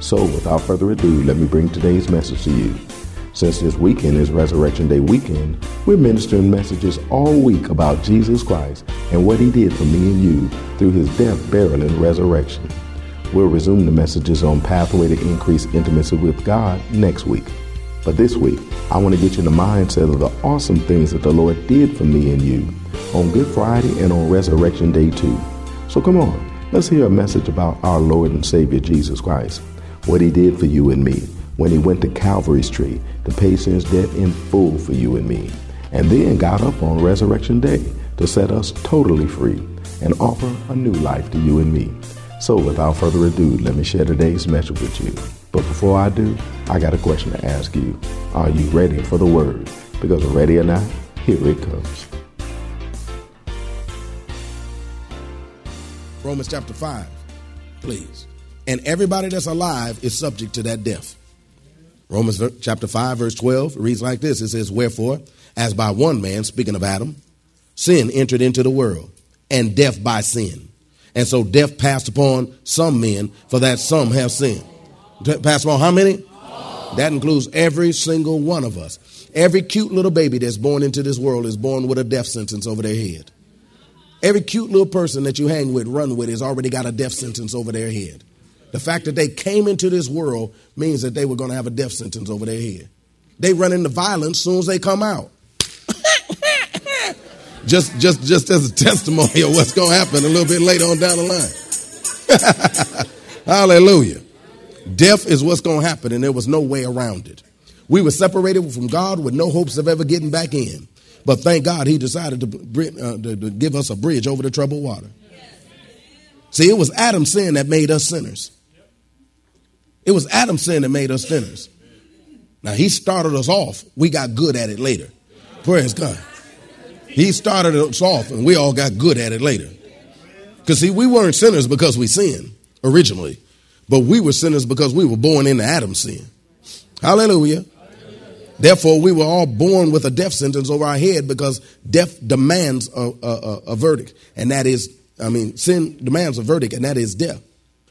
So, without further ado, let me bring today's message to you. Since this weekend is Resurrection Day weekend, we're ministering messages all week about Jesus Christ and what he did for me and you through his death, burial, and resurrection. We'll resume the messages on Pathway to Increase Intimacy with God next week. But this week, I want to get you in the mindset of the awesome things that the Lord did for me and you on Good Friday and on Resurrection Day too. So come on, let's hear a message about our Lord and Savior Jesus Christ what he did for you and me when he went to Calvary's tree to pay sin's debt in full for you and me, and then got up on Resurrection Day to set us totally free and offer a new life to you and me. So without further ado, let me share today's message with you. But before I do, I got a question to ask you. Are you ready for the word? Because ready or not, here it comes. Romans chapter 5, please and everybody that's alive is subject to that death. Romans chapter 5, verse 12 reads like this It says, Wherefore, as by one man, speaking of Adam, sin entered into the world, and death by sin. And so death passed upon some men, for that some have sinned. Passed upon how many? That includes every single one of us. Every cute little baby that's born into this world is born with a death sentence over their head. Every cute little person that you hang with, run with, has already got a death sentence over their head. The fact that they came into this world means that they were going to have a death sentence over their head. They run into violence as soon as they come out. just, just, just as a testimony of what's going to happen a little bit later on down the line. Hallelujah. Death is what's going to happen, and there was no way around it. We were separated from God with no hopes of ever getting back in. But thank God he decided to, uh, to, to give us a bridge over the troubled water. See, it was Adam's sin that made us sinners. It was Adam's sin that made us sinners. Now, he started us off. We got good at it later. Praise God. He started us off, and we all got good at it later. Because, see, we weren't sinners because we sinned originally, but we were sinners because we were born into Adam's sin. Hallelujah. Therefore, we were all born with a death sentence over our head because death demands a, a, a verdict, and that is, I mean, sin demands a verdict, and that is death.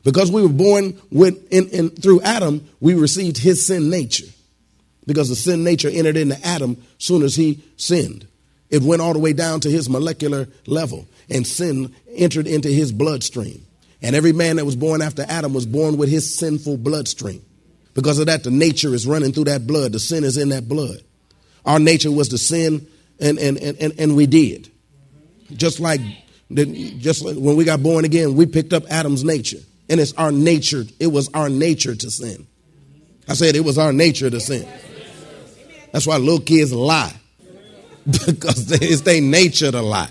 Because we were born with, in, in, through Adam, we received his sin nature. Because the sin nature entered into Adam soon as he sinned. It went all the way down to his molecular level, and sin entered into his bloodstream. And every man that was born after Adam was born with his sinful bloodstream. Because of that, the nature is running through that blood. The sin is in that blood. Our nature was to sin, and, and, and, and we did. Just like, just like when we got born again, we picked up Adam's nature. And it's our nature, it was our nature to sin. I said it was our nature to sin. That's why little kids lie. Because it's their nature to lie.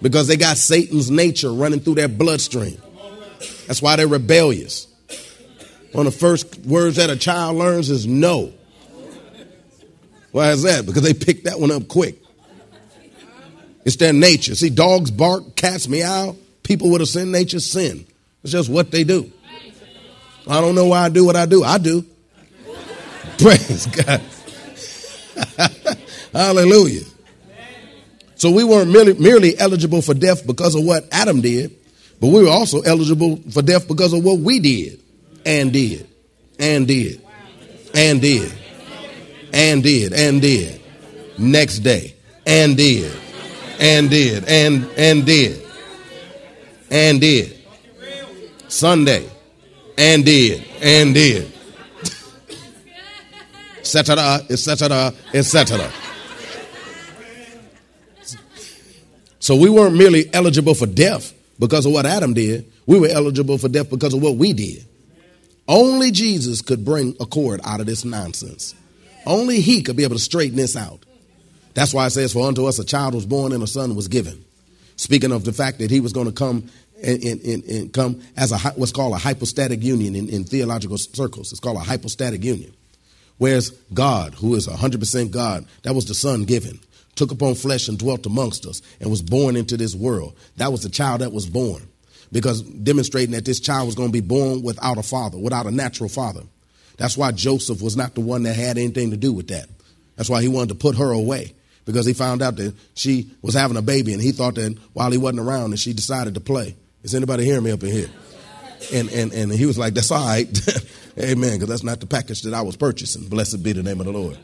Because they got Satan's nature running through their bloodstream. That's why they're rebellious. One of the first words that a child learns is no. Why is that? Because they picked that one up quick. It's their nature. See, dogs bark, cats meow. People with a sin nature sin. It's just what they do. I don't know why I do what I do. I do. Praise God. Hallelujah. So we weren't merely, merely eligible for death because of what Adam did, but we were also eligible for death because of what we did and did and did and did and did and did next day and did and did and and did and did Sunday and did, and did. Etc., etc., etc. So we weren't merely eligible for death because of what Adam did. We were eligible for death because of what we did. Only Jesus could bring accord out of this nonsense. Only he could be able to straighten this out. That's why it says, For unto us a child was born and a son was given. Speaking of the fact that he was going to come and, and, and come as a what's called a hypostatic union in, in theological circles. It's called a hypostatic union. Whereas God, who is 100% God, that was the son given, took upon flesh and dwelt amongst us and was born into this world. That was the child that was born. Because demonstrating that this child was going to be born without a father, without a natural father. That's why Joseph was not the one that had anything to do with that. That's why he wanted to put her away because he found out that she was having a baby and he thought that while he wasn't around that she decided to play. Is anybody hearing me up in here? And, and, and he was like, that's all right. Amen. Because that's not the package that I was purchasing. Blessed be the name of the Lord.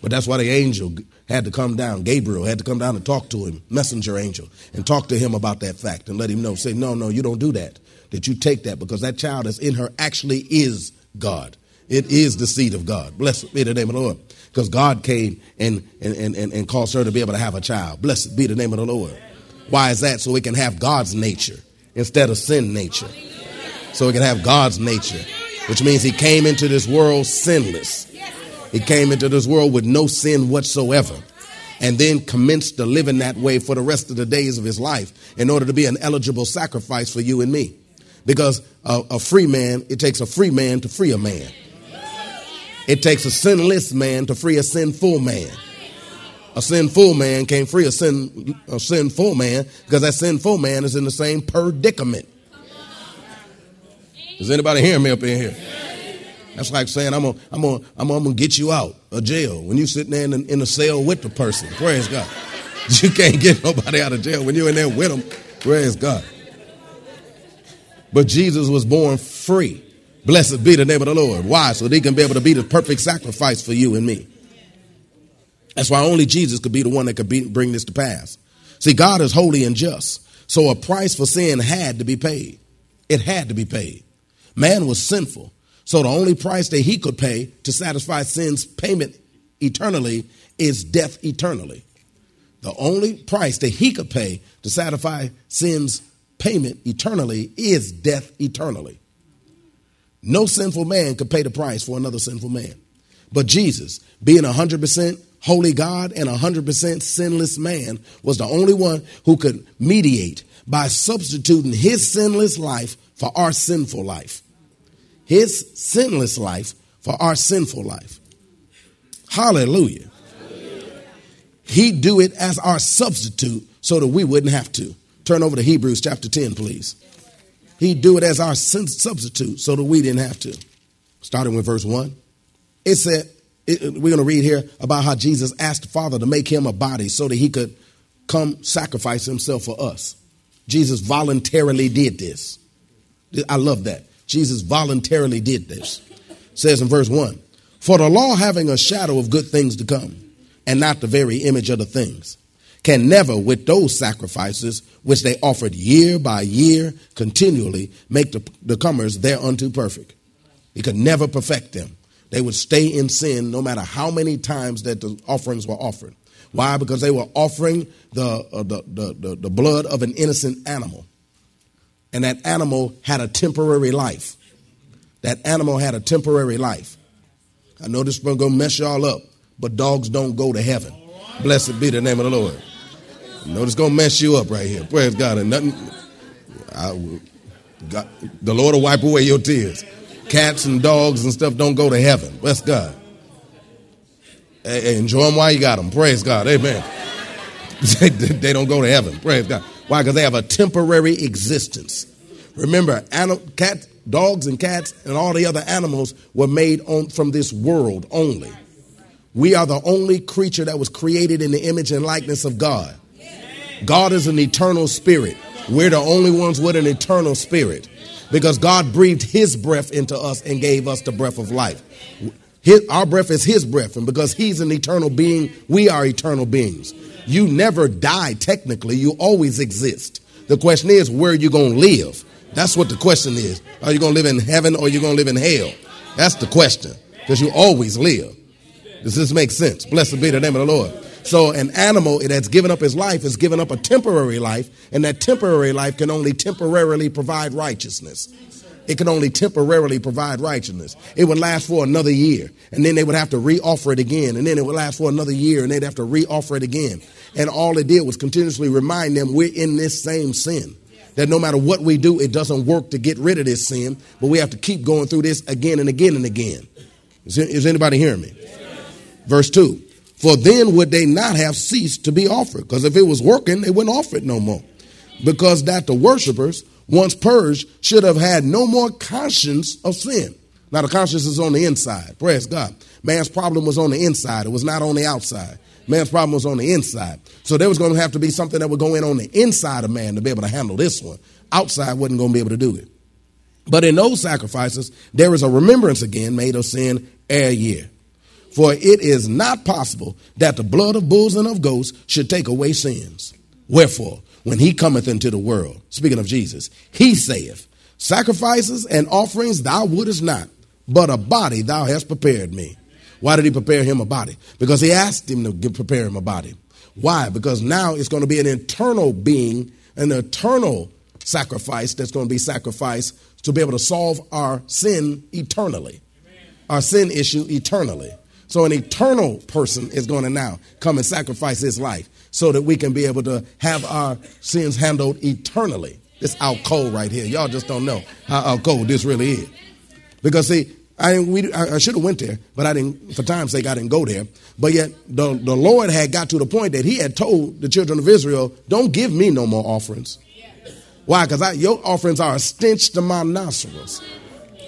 But that's why the angel had to come down. Gabriel had to come down and talk to him, messenger angel, and talk to him about that fact and let him know. Say, no, no, you don't do that. That you take that because that child that's in her actually is God. It is the seed of God. Blessed be the name of the Lord. Because God came and, and, and, and caused her to be able to have a child. Blessed be the name of the Lord. Why is that? So we can have God's nature instead of sin nature. So we can have God's nature, which means he came into this world sinless. He came into this world with no sin whatsoever and then commenced to live in that way for the rest of the days of his life in order to be an eligible sacrifice for you and me. Because a, a free man, it takes a free man to free a man. It takes a sinless man to free a sinful man. A sinful man can't free a, sin, a sinful man because that sinful man is in the same predicament. Does anybody hear me up in here? That's like saying I'm gonna, I'm gonna, I'm gonna get you out of jail when you sitting there in, in a cell with the person. Praise God. You can't get nobody out of jail when you're in there with them. Praise God. But Jesus was born free. Blessed be the name of the Lord. Why? So that he can be able to be the perfect sacrifice for you and me. That's why only Jesus could be the one that could be, bring this to pass. See, God is holy and just. So a price for sin had to be paid. It had to be paid. Man was sinful. So the only price that he could pay to satisfy sin's payment eternally is death eternally. The only price that he could pay to satisfy sin's payment eternally is death eternally. No sinful man could pay the price for another sinful man. But Jesus, being 100% holy God and 100% sinless man, was the only one who could mediate by substituting his sinless life for our sinful life. His sinless life for our sinful life. Hallelujah. He'd do it as our substitute so that we wouldn't have to. Turn over to Hebrews chapter 10, please. He'd do it as our substitute so that we didn't have to. Starting with verse 1. It said, it, we're going to read here about how Jesus asked the Father to make him a body so that he could come sacrifice himself for us. Jesus voluntarily did this. I love that. Jesus voluntarily did this. It says in verse 1 For the law having a shadow of good things to come, and not the very image of the things, can never, with those sacrifices which they offered year by year continually, make the, the comers thereunto perfect. He could never perfect them. They would stay in sin no matter how many times that the offerings were offered. Why? Because they were offering the, uh, the, the, the, the blood of an innocent animal. And that animal had a temporary life. That animal had a temporary life. I know this is going to mess y'all up, but dogs don't go to heaven. Blessed be the name of the Lord. I know this going to mess you up right here. Praise God. And nothing, I, God, the Lord will wipe away your tears. Cats and dogs and stuff don't go to heaven. Bless God. Hey, hey, enjoy them while you got them. Praise God. Amen. they, they don't go to heaven. Praise God. Why? Because they have a temporary existence. Remember, animal, cat, dogs and cats and all the other animals were made on, from this world only. We are the only creature that was created in the image and likeness of God. God is an eternal spirit. We're the only ones with an eternal spirit because God breathed his breath into us and gave us the breath of life. His, our breath is his breath, and because he's an eternal being, we are eternal beings. You never die technically, you always exist. The question is, where are you going to live? That's what the question is. Are you going to live in heaven or are you going to live in hell? That's the question. Because you always live. Does this make sense? Blessed be the name of the Lord. So an animal that's given up his life is given up a temporary life, and that temporary life can only temporarily provide righteousness. It can only temporarily provide righteousness. It would last for another year, and then they would have to re-offer it again, and then it would last for another year, and they'd have to re-offer it again. And all it did was continuously remind them we're in this same sin. That no matter what we do, it doesn't work to get rid of this sin, but we have to keep going through this again and again and again. Is, is anybody hearing me? Verse 2 For then would they not have ceased to be offered? Because if it was working, they wouldn't offer it no more. Because that the worshipers, once purged, should have had no more conscience of sin. Now, the conscience is on the inside. Praise God. Man's problem was on the inside, it was not on the outside. Man's problem was on the inside. So there was going to have to be something that would go in on the inside of man to be able to handle this one. Outside wasn't going to be able to do it. But in those sacrifices, there is a remembrance again made of sin every year. For it is not possible that the blood of bulls and of goats should take away sins. Wherefore, when he cometh into the world, speaking of Jesus, he saith, Sacrifices and offerings thou wouldest not, but a body thou hast prepared me. Why did he prepare him a body? Because he asked him to prepare him a body. Why? Because now it's going to be an eternal being, an eternal sacrifice that's going to be sacrificed to be able to solve our sin eternally, our sin issue eternally. So an eternal person is going to now come and sacrifice his life so that we can be able to have our sins handled eternally. It's out cold right here. Y'all just don't know how cold this really is. Because see, I, we, I should have went there, but I didn't. For time's sake, I didn't go there. But yet, the, the Lord had got to the point that He had told the children of Israel, "Don't give me no more offerings." Why? Because your offerings are a stench to my nostrils.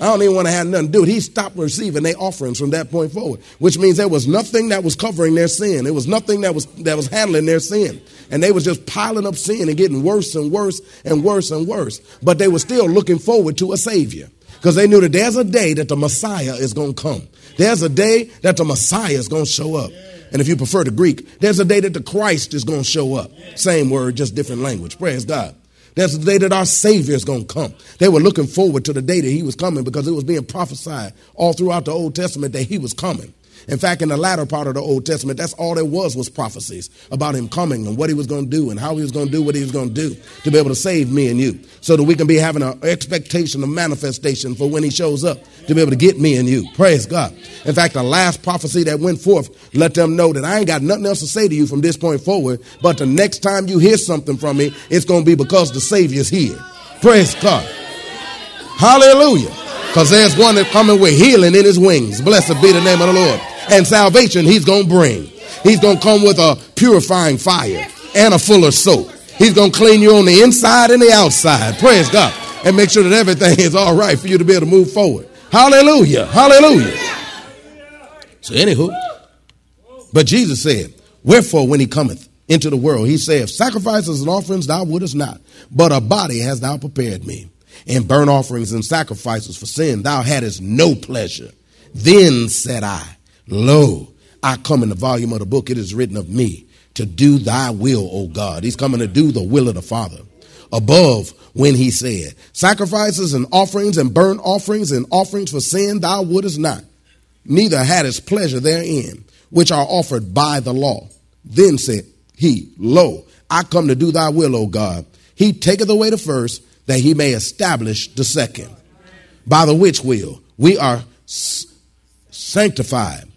I don't even want to have nothing to do. it. He stopped receiving their offerings from that point forward, which means there was nothing that was covering their sin. There was nothing that was that was handling their sin, and they was just piling up sin and getting worse and worse and worse and worse. But they were still looking forward to a savior because they knew that there's a day that the Messiah is going to come. There's a day that the Messiah is going to show up. And if you prefer the Greek, there's a day that the Christ is going to show up. Same word, just different language. Praise God. That's the day that our Savior is going to come. They were looking forward to the day that He was coming because it was being prophesied all throughout the Old Testament that He was coming. In fact, in the latter part of the Old Testament, that's all there was was prophecies about him coming and what he was going to do and how he was going to do what he was going to do to be able to save me and you so that we can be having an expectation of manifestation for when he shows up to be able to get me and you. Praise God. In fact, the last prophecy that went forth let them know that I ain't got nothing else to say to you from this point forward, but the next time you hear something from me, it's going to be because the Savior's here. Praise God. Hallelujah. Because there's one that's coming with healing in his wings. Blessed be the name of the Lord and salvation he's going to bring. He's going to come with a purifying fire and a fuller soap. He's going to clean you on the inside and the outside. Praise God. And make sure that everything is all right for you to be able to move forward. Hallelujah. Hallelujah. So, anywho, but Jesus said, Wherefore, when he cometh into the world, he saith, Sacrifices and offerings thou wouldest not, but a body hast thou prepared me. And burnt offerings and sacrifices for sin thou hadst no pleasure. Then said I, Lo, I come in the volume of the book. It is written of me to do thy will, O God. He's coming to do the will of the Father. Above when he said, Sacrifices and offerings and burnt offerings and offerings for sin thou wouldest not, neither hadst pleasure therein, which are offered by the law. Then said he, Lo, I come to do thy will, O God. He taketh away the first, that he may establish the second. By the which will we are sanctified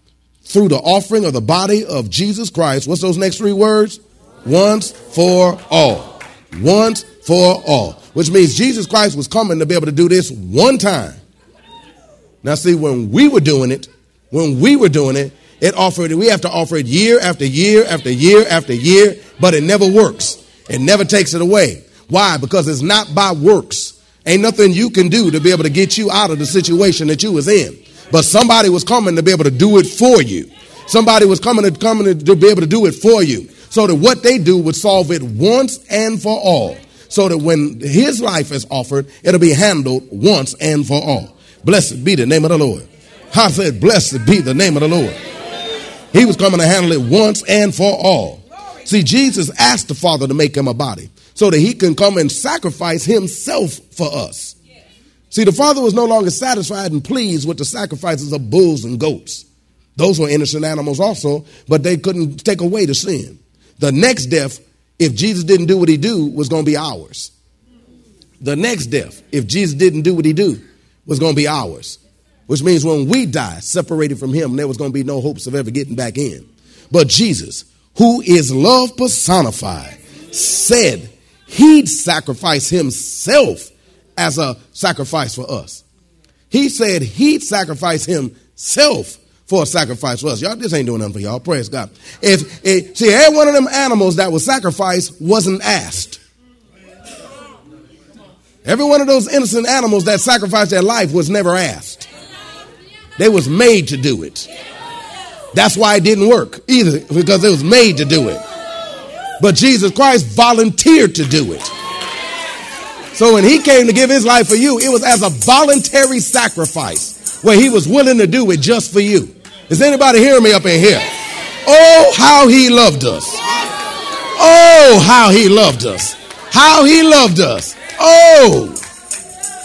through the offering of the body of Jesus Christ. What's those next three words? Once for all. Once for all. Which means Jesus Christ was coming to be able to do this one time. Now, see, when we were doing it, when we were doing it, it offered, we have to offer it year after year after year after year, but it never works. It never takes it away. Why? Because it's not by works. Ain't nothing you can do to be able to get you out of the situation that you was in. But somebody was coming to be able to do it for you. Somebody was coming to coming to be able to do it for you. So that what they do would solve it once and for all. So that when his life is offered, it'll be handled once and for all. Blessed be the name of the Lord. I said, Blessed be the name of the Lord. He was coming to handle it once and for all. See, Jesus asked the Father to make him a body. so that he can come and sacrifice himself for us. See, the Father was no longer satisfied and pleased with the sacrifices of bulls and goats. Those were innocent animals also, but they couldn't take away the sin. The next death, if Jesus didn't do what he do, was going to be ours. The next death, if Jesus didn't do what he do, was going to be ours. Which means when we die, separated from him, there was going to be no hopes of ever getting back in. But Jesus, who is love personified, said he'd sacrifice himself as a sacrifice for us. He said he'd sacrifice himself for a sacrifice for us. Y'all, this ain't doing nothing for y'all. Praise God. If, see, every one of them animals that was sacrificed wasn't asked. Every one of those innocent animals that sacrificed their life was never asked. They was made to do it. That's why it didn't work either, because it was made to do it. But Jesus Christ volunteered to do it. So when he came to give his life for you, it was as a voluntary sacrifice where he was willing to do it just for you. Is anybody hearing me up in here? Oh, how he loved us. Oh, how he loved us. How he loved us. Oh,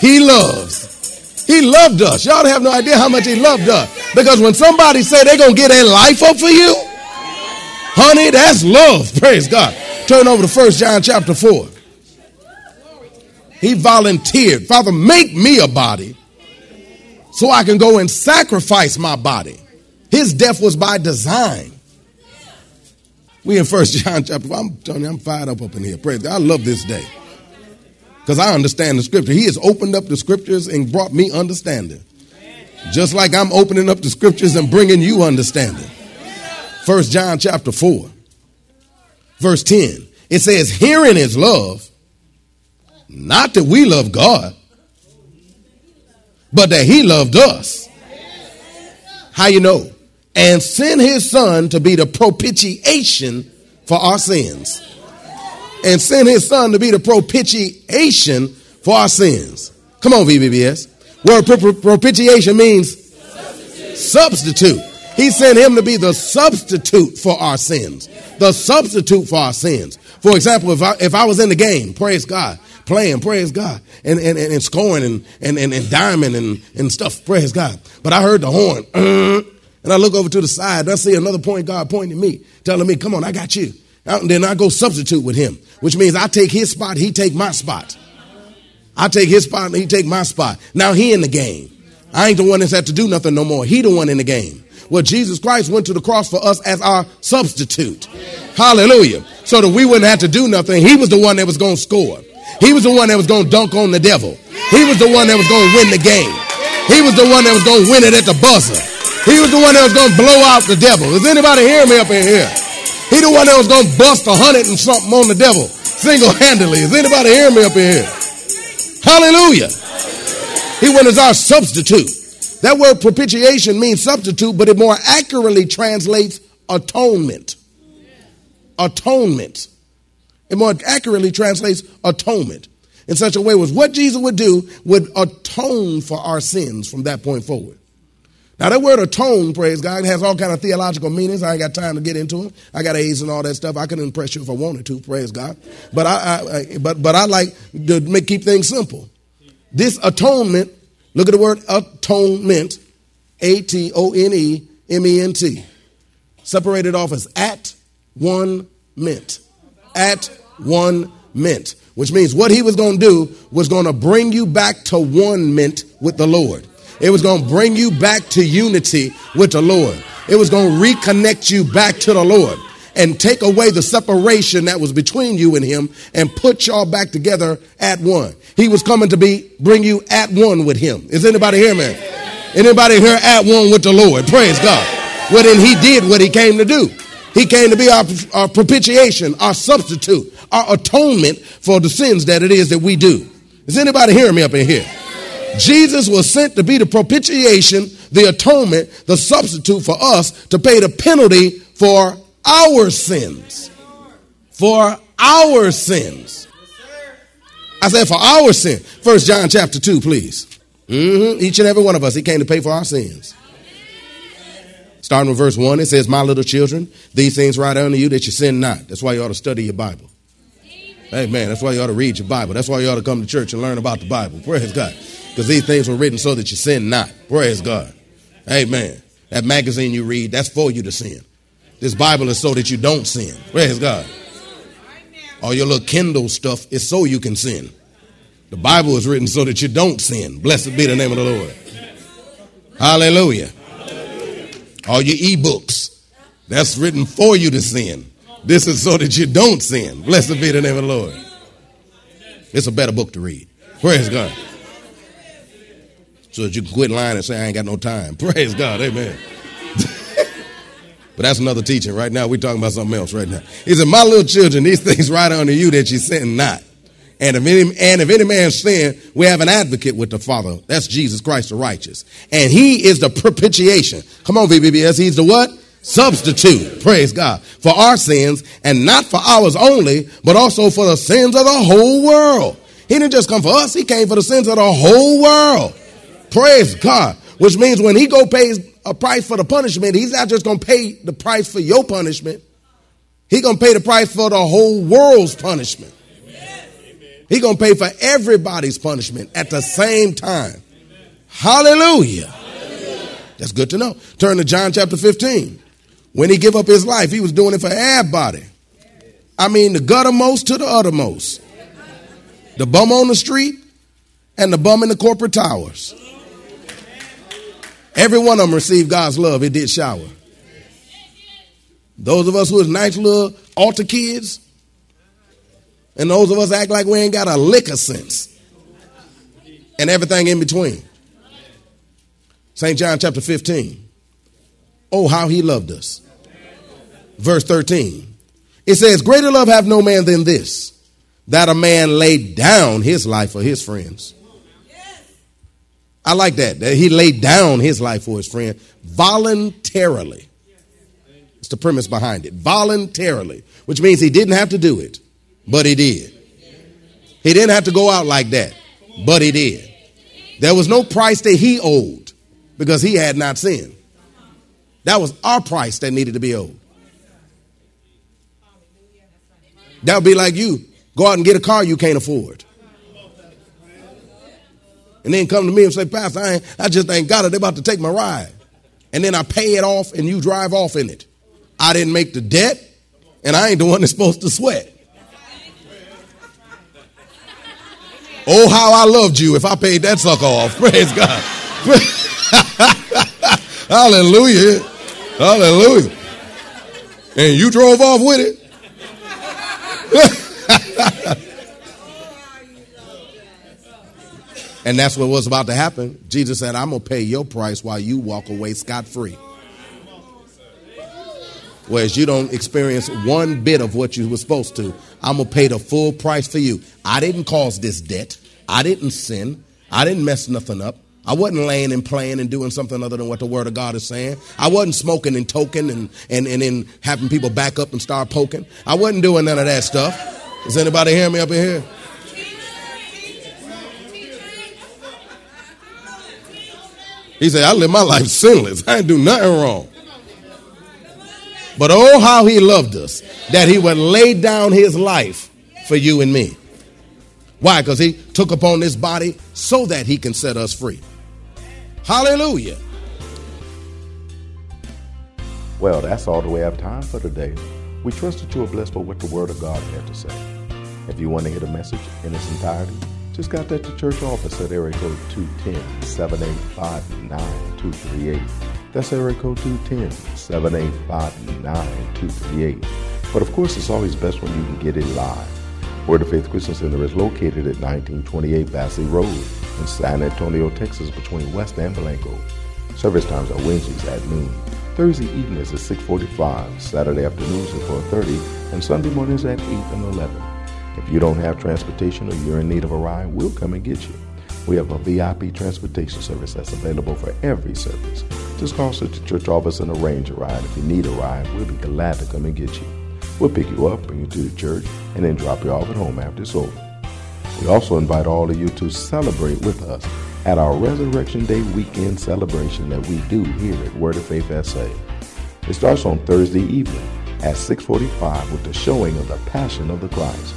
he loves. He loved us. Y'all have no idea how much he loved us. Because when somebody say they're going to get their life up for you, honey, that's love. Praise God. Turn over to First John chapter 4. He volunteered. Father, make me a body so I can go and sacrifice my body. His death was by design. We in First John chapter. I'm telling you, I'm fired up up in here. Praise God. I love this day because I understand the scripture. He has opened up the scriptures and brought me understanding, just like I'm opening up the scriptures and bringing you understanding. First John chapter four, verse ten. It says, "Hearing is love." Not that we love God, but that He loved us. How you know? And sent His Son to be the propitiation for our sins. And sent His Son to be the propitiation for our sins. Come on, VBBS. Word propitiation means substitute. substitute. He sent him to be the substitute for our sins. The substitute for our sins. For example, if I, if I was in the game, praise God, playing, praise God, and, and, and, scoring and, and, and, and diamond and, and stuff, praise God. But I heard the horn, and I look over to the side, and I see another point God pointing me, telling me, come on, I got you. And then I go substitute with him, which means I take his spot, he take my spot. I take his spot, and he take my spot. Now he in the game. I ain't the one that's had to do nothing no more. He the one in the game. Well, Jesus Christ went to the cross for us as our substitute. Hallelujah. So that we wouldn't have to do nothing. He was the one that was going to score. He was the one that was going to dunk on the devil. He was the one that was going to win the game. He was the one that was going to win it at the buzzer. He was the one that was going to blow out the devil. Is anybody hearing me up in here? He the one that was going to bust a hundred and something on the devil single handedly. Is anybody hearing me up in here? Hallelujah. He went as our substitute. That word propitiation means substitute, but it more accurately translates atonement. Atonement. It more accurately translates atonement in such a way was what Jesus would do would atone for our sins from that point forward. Now that word atone, praise God, has all kind of theological meanings. I ain't got time to get into them. I got A's and all that stuff. I could impress you if I wanted to, praise God. But I, I, but but I like to make keep things simple. This atonement, look at the word atonement, A T O N E M E N T, separated off as at one mint at one mint, which means what he was going to do was going to bring you back to one mint with the Lord. It was going to bring you back to unity with the Lord. It was going to reconnect you back to the Lord and take away the separation that was between you and him and put y'all back together at one. He was coming to be bring you at one with him. Is anybody here, man? Anybody here at one with the Lord? Praise God. Well, then he did what he came to do. He came to be our, our propitiation, our substitute, our atonement for the sins that it is that we do. Is anybody hearing me up in here? Jesus was sent to be the propitiation, the atonement, the substitute for us to pay the penalty for our sins. For our sins. I said for our sin. First John chapter 2, please. Mm-hmm. Each and every one of us, he came to pay for our sins. Starting with verse 1, it says, My little children, these things write unto you that you sin not. That's why you ought to study your Bible. Amen. Amen. That's why you ought to read your Bible. That's why you ought to come to church and learn about the Bible. Praise God. Because these things were written so that you sin not. Praise God. Amen. That magazine you read, that's for you to sin. This Bible is so that you don't sin. Praise God. All your little Kindle stuff is so you can sin. The Bible is written so that you don't sin. Blessed be the name of the Lord. Hallelujah. All your e-books, that's written for you to sin. This is so that you don't sin. Blessed be the name of the Lord. It's a better book to read. Praise God. So that you can quit lying and say, I ain't got no time. Praise God. Amen. but that's another teaching. Right now, we're talking about something else right now. He said, My little children, these things write unto you that you sin not. And if any, and if any man sin, we have an advocate with the Father. That's Jesus Christ the righteous. And he is the propitiation. Come on, VBBS. He's the what? Substitute. Praise God. For our sins and not for ours only, but also for the sins of the whole world. He didn't just come for us. He came for the sins of the whole world. Praise God. Which means when he go pays a price for the punishment, he's not just to pay the price for your punishment. He's going to pay the price for the whole world's punishment. He's going to pay for everybody's punishment at the same time. Hallelujah. That's good to know. Turn to John chapter 15. When he give up his life, he was doing it for everybody. I mean, the guttermost to the uttermost. The bum on the street and the bum in the corporate towers. Every one of them received God's love. It did shower. Those of us who was nice little altar kids, and those of us act like we ain't got a lick of sense. And everything in between. St. John chapter 15. Oh, how he loved us. Verse 13. It says, Greater love have no man than this, that a man laid down his life for his friends. I like that, that he laid down his life for his friend voluntarily. It's the premise behind it. Voluntarily, which means he didn't have to do it. But he did. He didn't have to go out like that, but he did. There was no price that he owed because he had not sinned. That was our price that needed to be owed. That would be like you go out and get a car you can't afford. And then come to me and say, Pastor, I, I just ain't got it. They're about to take my ride. And then I pay it off and you drive off in it. I didn't make the debt and I ain't the one that's supposed to sweat. Oh, how I loved you if I paid that sucker off. Praise God. Hallelujah. Hallelujah. And you drove off with it. and that's what was about to happen. Jesus said, I'm going to pay your price while you walk away scot free. Whereas you don't experience one bit of what you were supposed to. I'm going to pay the full price for you. I didn't cause this debt. I didn't sin. I didn't mess nothing up. I wasn't laying and playing and doing something other than what the Word of God is saying. I wasn't smoking and toking and, and, and then having people back up and start poking. I wasn't doing none of that stuff. Does anybody hear me up in here? He said, I live my life sinless. I ain't do nothing wrong. But oh, how he loved us that he would lay down his life for you and me. Why? Because he took upon this body so that he can set us free. Hallelujah. Well, that's all the way have time for today. We trust that you are blessed by what the Word of God had to say. If you want to hear the message in its entirety, just contact the church office at area code 210-785-9238. That's area code 210-785-9238. But of course, it's always best when you can get it live. Word of Faith Christian Center is located at 1928 Vassey Road in San Antonio, Texas, between West and Blanco. Service times are Wednesdays at noon, Thursday evenings at 6:45, Saturday afternoons at 4:30, and Sunday mornings at 8 and 11. If you don't have transportation or you're in need of a ride, we'll come and get you. We have a VIP transportation service that's available for every service. Just call the church office and arrange a ride. If you need a ride, we'll be glad to come and get you. We'll pick you up, bring you to the church, and then drop you off at home after it's over. We also invite all of you to celebrate with us at our Resurrection Day weekend celebration that we do here at Word of Faith SA. It starts on Thursday evening at 6:45 with the showing of the Passion of the Christ.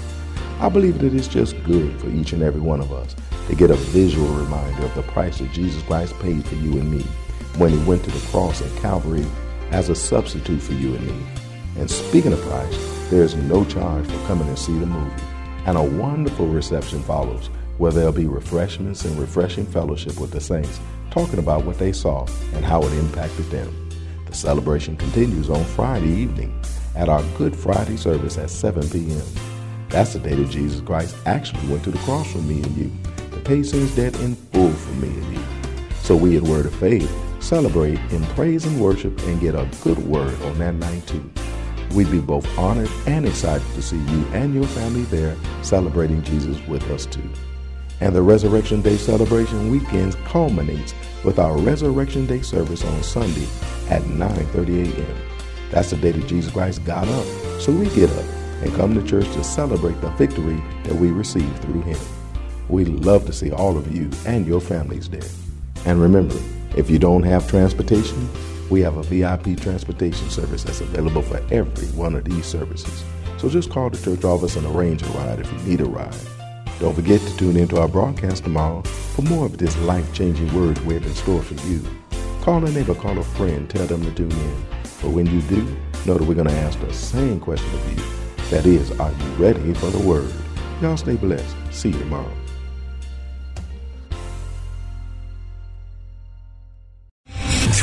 I believe that it's just good for each and every one of us to get a visual reminder of the price that Jesus Christ paid for you and me when he went to the cross at Calvary as a substitute for you and me. And speaking of price, there is no charge for coming and see the movie. And a wonderful reception follows where there'll be refreshments and refreshing fellowship with the saints talking about what they saw and how it impacted them. The celebration continues on Friday evening at our Good Friday service at 7 p.m. That's the day that Jesus Christ actually went to the cross for me and you to pay sin's debt in full for me and you. So we at Word of Faith celebrate in praise and worship and get a good word on that night too. We'd be both honored and excited to see you and your family there celebrating Jesus with us too. And the Resurrection Day celebration weekend culminates with our Resurrection Day service on Sunday at 9:30 a.m. That's the day that Jesus Christ got up, so we get up and come to church to celebrate the victory that we received through him. We'd love to see all of you and your families there. And remember, if you don't have transportation, we have a VIP transportation service that's available for every one of these services. So just call the church office and arrange a ride if you need a ride. Don't forget to tune into our broadcast tomorrow for more of this life-changing word we have in store for you. Call a neighbor, call a friend, tell them to tune in. But when you do, know that we're going to ask the same question of you. That is, are you ready for the word? Y'all stay blessed. See you tomorrow.